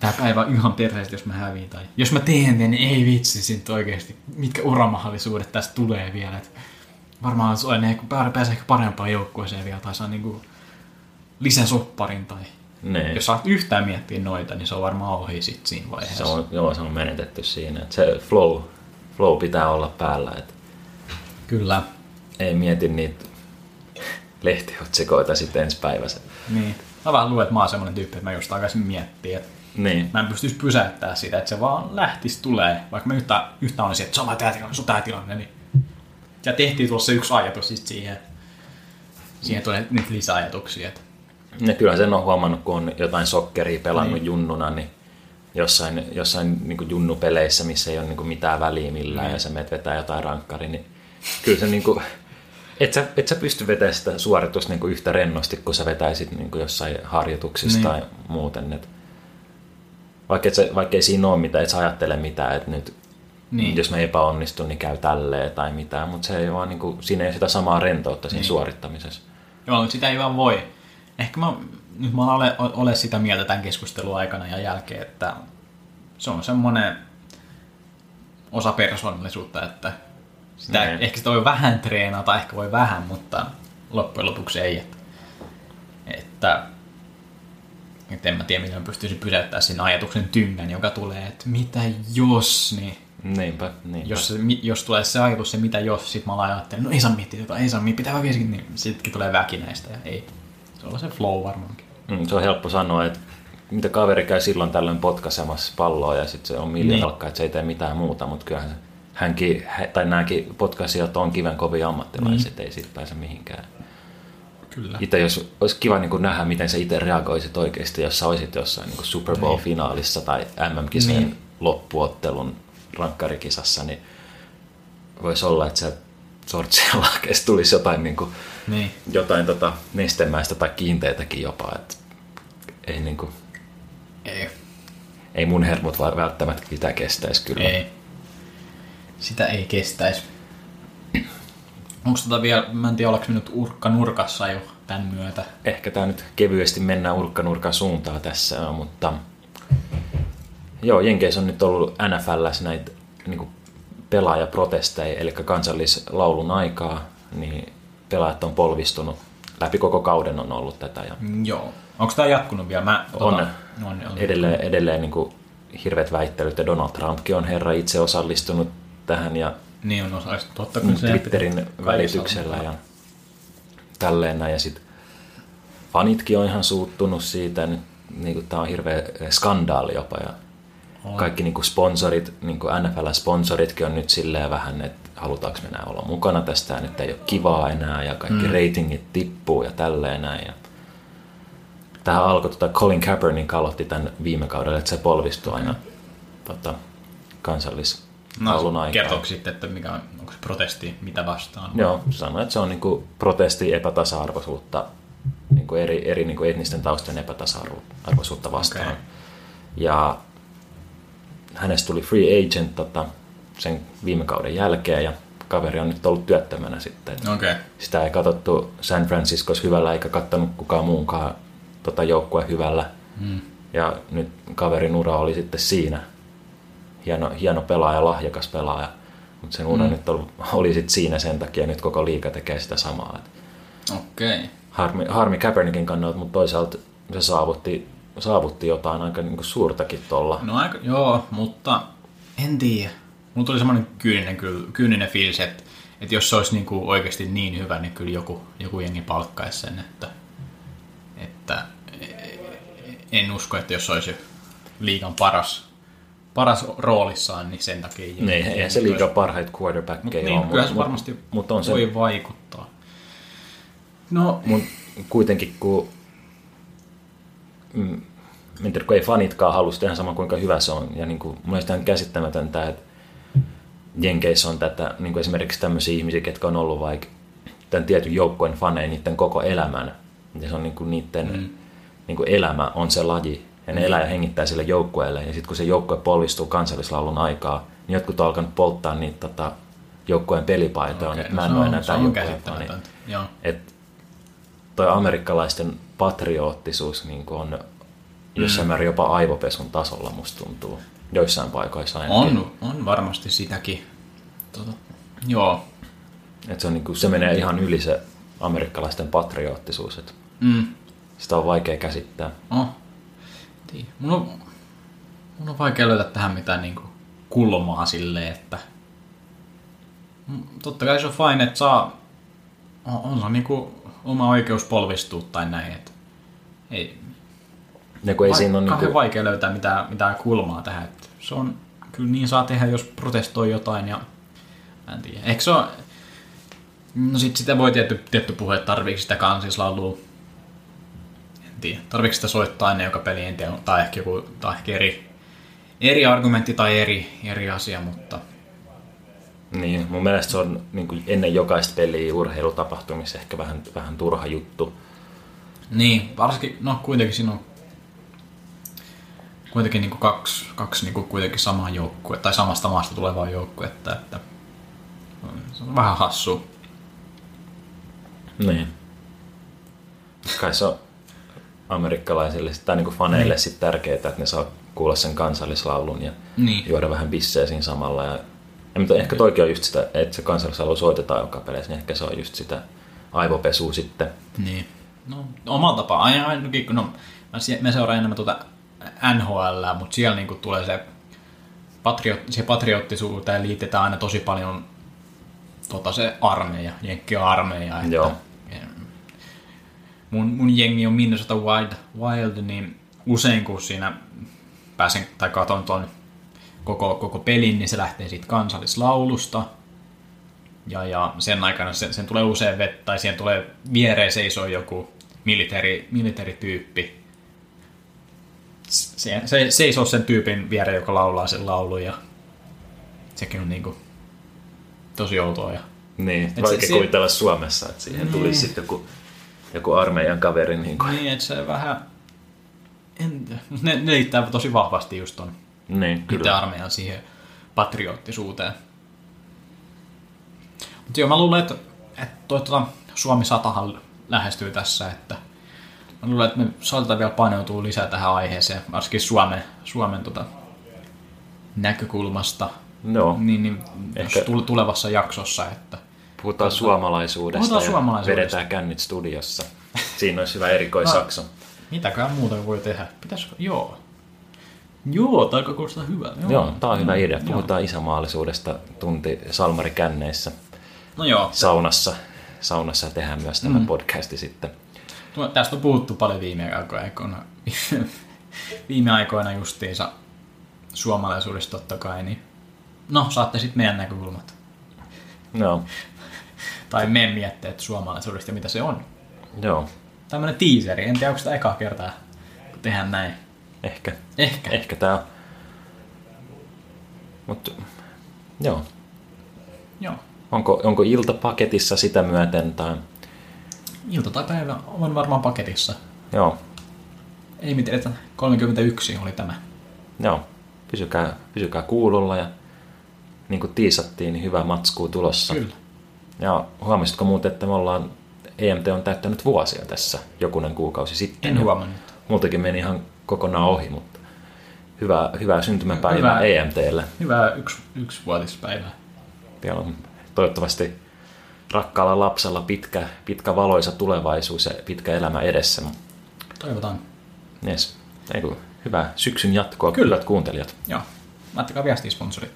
tää päivä on ihan perheestä, jos mä häviin. Tai jos mä teen niin ei vitsi, sit oikeesti, mitkä uramahdollisuudet tästä tulee vielä. Et varmaan se on ehkä, pääsee ehkä parempaan joukkueeseen vielä, tai saa niinku lisäsopparin, tai niin. jos saat yhtään miettiä noita, niin se on varmaan ohi sit siinä vaiheessa. Se on, joo, se on menetetty siinä. Että se flow, flow pitää olla päällä. Että Kyllä. ei mieti niitä lehtiotsikoita sitten ensi päivässä. Niin. Mä vähän luulen, että mä oon semmonen tyyppi, että mä just alkaisin miettiä, että Niin. mä en pystyisi pysäyttämään sitä, että se vaan lähtisi tulee. Vaikka mä yhtä, yhtä olisin, että se on tää tilanne, se on tää tilanne, niin ja tehtiin tuossa yksi ajatus siis siihen. Siihen tulee nyt lisäajatuksia. Ja kyllähän sen on huomannut, kun on jotain sokkeria pelannut Niin. junnuna, niin jossain, jossain niin junnupeleissä, missä ei ole niin mitään väliä millään, Niin. ja sä menet vetää jotain rankkari, niin kyllä se niin kuin, et sä, et sä pysty vetämään sitä suoritusta niin yhtä rennosti, kun sä vetäisit niin jossain harjoituksissa Niin. tai muuten. Et vaikka, et sä, vaikka ei siinä ole mitään, et sä ajattele mitään, että nyt Niin. jos mä epäonnistun, niin käy tälleen tai mitään, mutta se ei vaan, niin kuin, siinä ei sitä samaa rentoutta siinä Niin. suorittamisessa. Joo, mutta sitä ei vaan voi. Ehkä mä, nyt mä olen ole, ole sitä mieltä tämän keskustelun aikana ja jälkeen, että se on semmoinen osa persoonallisuutta, että sitä, Niin. ehkä sitä voi vähän treenata, ehkä voi vähän, mutta loppujen lopuksi ei. Että, että, että en mä tiedä, miten mä pystyisin pysäyttämään sen ajatuksen tyngän, joka tulee, että mitä jos, niin Niinpä, niinpä. jos, se, jos tulee se ajatus, se mitä jos, sit mä alan ajattelen, no ei saa miettiä jotain, ei saa miettiä, pitää oikeasti, niin sittenkin tulee väkinäistä ja ei. Se on se flow varmaankin. Mm, se on helppo sanoa, että mitä kaveri käy silloin tällöin potkaisemassa palloa ja sitten se on miljoonalkka, Niin. että se ei tee mitään muuta, mutta kyllähän se, hänkin, hä- tai nämäkin potkaisijat on kiven kovin ammattilaiset, Niin. ei siitä pääse mihinkään. Kyllä. Itse jos, olisi kiva niin kuin nähdä, miten sä itse reagoisit oikeasti, jos sä olisit jossain niin kuin Super Bowl-finaalissa tai MM-kisojen Niin. loppuottelun rankkarikisassa, niin voisi olla, että se sortsien tulisi jotain, niin kuin, Niin. jotain tota nestemäistä tai kiinteitäkin jopa. Että ei, niin kuin, Ei. ei mun hermot välttämättä sitä kestäisi kyllä. Ei. Sitä ei kestäisi. Onko tota vielä, mä en tiedä, ollaanko me nyt urkka nurkassa jo tämän myötä. Ehkä tämä nyt kevyesti mennään urkkanurkan suuntaan tässä, mutta joo, Jenkeissä on nyt ollut NFLs näitä niin kuin pelaajaprotesteja, eli kansallislaulun aikaa, niin pelaajat on polvistunut. Läpi koko kauden on ollut tätä ja Mm, Joo. Onko tämä jatkunut vielä? Mä, On. on, on, on. edelleen, edelleen niin kuin hirveät väittelyt ja Donald Trumpkin on herra itse osallistunut tähän ja Niin on osallistunut. Totta kai se. Twitterin välityksellä ja tälleen näin. Ja sitten fanitkin on ihan suuttunut siitä, nyt niin tämä on hirveä skandaali jopa. Ja. Kaikki niin sponsorit, niin NFL-sponsoritkin on nyt silleen vähän, että halutaanko me enää olla mukana tästä ja nyt ei ole kivaa enää ja kaikki mm. ratingit tippuu ja tälleen näin. Ja tähän alkoi, tota Colin Kaepernick aloitti tämän viime kaudella, että se polvistui aina tota, kansallislaulun No, kertooko sitten, että mikä on, onko se protesti, mitä vastaan? Joo, sanoin, että se on niinku protesti epätasa-arvoisuutta, niinku eri, eri niinku etnisten taustojen epätasa-arvoisuutta vastaan. Okei. Ja hänestä tuli free agent tota, sen viime kauden jälkeen ja kaveri on nyt ollut työttömänä sitten. Okay. Sitä ei katsottu San Franciscos hyvällä eikä kattanut kukaan muunkaan tota joukkue hyvällä. Mm. Ja nyt kaverin ura oli sitten siinä. Hieno, hieno pelaaja, lahjakas pelaaja. Mutta sen ura Mm. nyt oli, oli sitten siinä sen takia, nyt koko liiga tekee sitä samaa. Okei. Okay. harmi, harmi Kaepernickin kannalta, mutta toisaalta se saavutti, saavutti jotain aika niinku suurtakin tuolla. No aika, joo, mutta en tiedä. Mulla tuli semmoinen kyyninen, kyyninen fiilis, että, että jos se olisi niin kuin oikeasti niin hyvä, niin kyllä joku, joku jengi palkkaisi sen, että, että en usko, että jos se olisi liigan paras, paras roolissaan, niin sen takia... jengi- Niin, eihän se liiga olisi- parhaita Mut quarterbackeja niin, ole, kyllä se varmasti mut on se, voi vaikuttaa. No, Mut kuitenkin kun, mm, en tiedä, kun ei fanitkaan halua sitä ihan sama kuinka hyvä se on. Ja niin kuin, mun mielestä ihan käsittämätöntä, että Jenkeissä on tätä, niin kuin esimerkiksi tämmöisiä ihmisiä, ketkä on ollut vaikka tämän tietyn joukkueen faneja niiden koko elämän. Ja se on niin kuin niiden mm. niin kuin elämä on se laji. Ja ne mm. elää ja hengittää sille joukkueelle. Ja sitten kun se joukkue polvistuu kansallislaulun aikaa, niin jotkut on alkanut polttaa niitä tota, joukkueen pelipaitoja. Okay, että mä no en se ole on- enää tämän on joukkueen fani. Että toi amerikkalaisten patriottisuus niin on jossain Mm. määrin jopa aivopesun tasolla, musta tuntuu. Joissain paikoissa ainakin. On, on varmasti sitäkin. Tota, joo. Et se, on, niin kuin, se menee ihan yli se amerikkalaisten patriottisuus. Et Mm. sitä on vaikea käsittää. Oh. Tii. Mun on, mun on vaikea löytää tähän mitään niinku kulmaa silleen, että Mm, totta kai se on fine, että saa, on, on se niinku oma oikeus polvistua tai näin. Et ei, Ja kun ei vai, siinä ole kauhean niinku, vaikea löytää mitään, mitään kulmaa tähän. Et se on, kyllä niin saa tehdä, jos protestoi jotain ja en tiedä. Eikö se ole, no sit sitä voi tietty, tietty puhua, että tarviiko sitä kansislaulua. En tiedä. Tarviiko sitä soittaa ennen joka peli, en tiedä. Tai ehkä, joku, tai ehkä eri, eri argumentti tai eri, eri asia, mutta niin, mun mielestä se on niinku ennen jokaista peliä urheilutapahtumissa ehkä vähän, vähän turha juttu. Niin, varsinkin, no kuitenkin siinä on kuitenkin niin kaksi, kaksi niin kuitenkin samaa joukkue, tai samasta maasta tulevaa joukkuetta, että se on vähän hassu. Niin. Kai se on amerikkalaisille tai niinku faneille Niin. sit tärkeää, että ne saa kuulla sen kansallislaulun ja Niin. juoda vähän bissejä siinä samalla. Ja, ja mutta ehkä toikin on just sitä, että se kansallislaulu soitetaan joka peleissä, niin ehkä se on just sitä aivopesua sitten. Niin. No, omalla tapaa. Aina, ainakin, no, mä seuraan enemmän tuota NHL, mutta siellä niinku tulee se, patriot, se patriottisuuteen liitetään aina tosi paljon tota, se armeija, jenkkiä armeija. Että, Joo. Mun, mun jengi on Minnesota Wild, Wild, niin usein kun siinä pääsen tai katon ton koko, koko pelin, niin se lähtee siitä kansallislaulusta. Ja, ja sen aikana sen, sen tulee usein vettä, tai siihen tulee viereen seisoo joku militari, militarityyppi. Se, se seisoo sen tyypin viereen, joka laulaa sen laulun, ja sekin on niinku tosi outoa. Ja Niin, se- vaikea se- kuvitella Suomessa, että siihen tulisi Niin. sitten joku, joku armeijan kaveri. Niin, kuin, Niin, että se vähän... En, ne, ne liittää tosi vahvasti just ton niin kyllä. armeijan siihen patriottisuuteen. Mutta joo, mä luulen, että, että toi, tota, Suomi satahan lähestyy tässä, että mä luulen, että me saatetaan vielä paneutua lisää tähän aiheeseen, varsinkin Suomen, Suomen tota, näkökulmasta, Joo, niin, niin Ehkä- tulevassa jaksossa, että puhutaan suomalaisuudesta Puhutaan ja suomalaisuudesta. vedetään kännit studiossa. Siinä olisi hyvä erikoisakso. mitäkään muuta voi tehdä. Pitäisikö? Joo. Joo, tämä alkaa kuulostaa hyvältä. Joo, tää on hyvä Mm, idea. joo. Puhutaan isämaallisuudesta tunti Salmari känneissä No joo, saunassa. Saunassa tehdään myös Mm. tämä podcasti sitten. Tästä on puhuttu paljon viime aikoina. *laughs* viime aikoina justiinsa suomalaisuudesta totta kai, niin no saatte sitten meidän näkökulmat. Joo, Tai meidän mietteet suomalaisuudesta ja mitä se on. joo, Tämmönen teaseri, en tiedä onko sitä ekaa kertaa, kun tehdään näin. ehkä. Ehkä. Ehkä tää on. Mut, joo. Joo. Onko, onko ilta paketissa sitä myöten tai... Ilta tai päivä on varmaan paketissa. Joo, Ei mitään, että 31 oli tämä. joo. Pysykää, pysykää kuulolla ja niin kuin tiisattiin, niin hyvä matskuu tulossa. Kyllä. Ja huomasitko muuten, että me ollaan, EMT on täyttänyt vuosia tässä jokunen kuukausi sitten. En huomannut. Multakin meni ihan kokonaan ohi, mutta hyvää, hyvää syntymäpäivää Hyvää. EMTlle. Hyvää yksi, yksi vuotispäivää. Vielä on toivottavasti rakkaalla lapsella pitkä, pitkä valoisa tulevaisuus ja pitkä elämä edessä. Toivotaan. Yes. Ei kun, hyvää syksyn jatkoa, Kyllä. kuuntelijat. Joo. Laittakaa viestiä sponsorit.